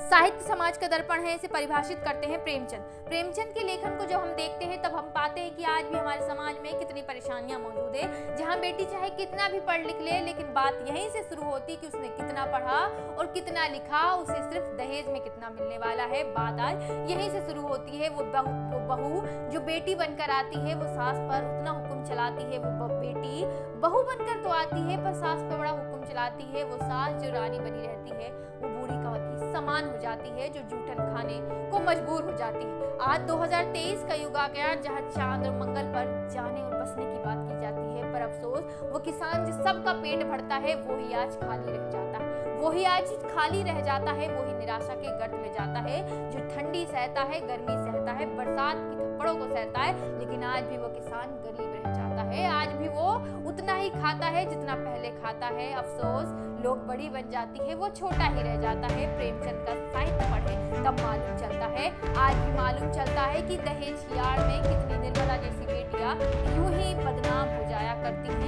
साहित्य समाज का दर्पण है, इसे परिभाषित करते हैं प्रेमचंद। प्रेमचंद के लेखन को जब हम देखते हैं, तब हम पाते हैं कि आज भी हमारे समाज में कितनी परेशानियाँ मौजूद है। जहाँ बेटी चाहे कितना भी पढ़ लिख ले, लेकिन बात यहीं से शुरू होती कि उसने कितना पढ़ा और कितना लिखा, उसे सिर्फ़ दहेज में कितना मिलने वाला है। बात आज यहीं से शुरू होती है, वो बहू वो बहू जो बेटी बनकर आती है, वो सास पर उतना हुक्म चलाती है, वो बेटी बहू बनकर तो आती है, पर सास पर बड़ा हुक्म चलाती है, वो सास जो रानी बनी रहती है, वो बूढ़ी की समान हो जाती है जो जूठन खाने को मजबूर हो जाती है। आज 2023 का युग आ गया जहाँ चाँद और मंगल पर जाने और बसने की बात की जाती है, पर अफसोस, वो किसान जिस सबका पेट भरता है वो ही आज खाली रह जाता है। वही आज खाली रह जाता है, वही निराशा के गर्त में जाता है, जो सहता है, गर्मी सहता है, बरसात की थप्पड़ों को सहता है, लेकिन आज भी वो किसान गरीब रह जाता है। आज भी वो उतना ही खाता है जितना पहले खाता है। अफसोस, लोग बड़ी बन जाती है, वो छोटा ही रह जाता है। प्रेमचंद का साहित्य पढ़े, तब मालूम चलता है, आज भी मालूम चलता है कि दहेज हियाड़ में कितनी निर्मला जैसी बेटियाँ यूँ ही बदनाम हो जाया करती ही।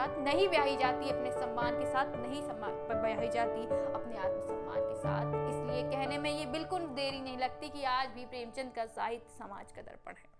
साथ नहीं ब्याही जाती, अपने सम्मान के साथ नहीं सम्मान ब्याही जाती, अपने आत्मसम्मान के साथ। इसलिए कहने में ये बिल्कुल देरी नहीं लगती कि आज भी प्रेमचंद का साहित्य समाज का दर्पण है।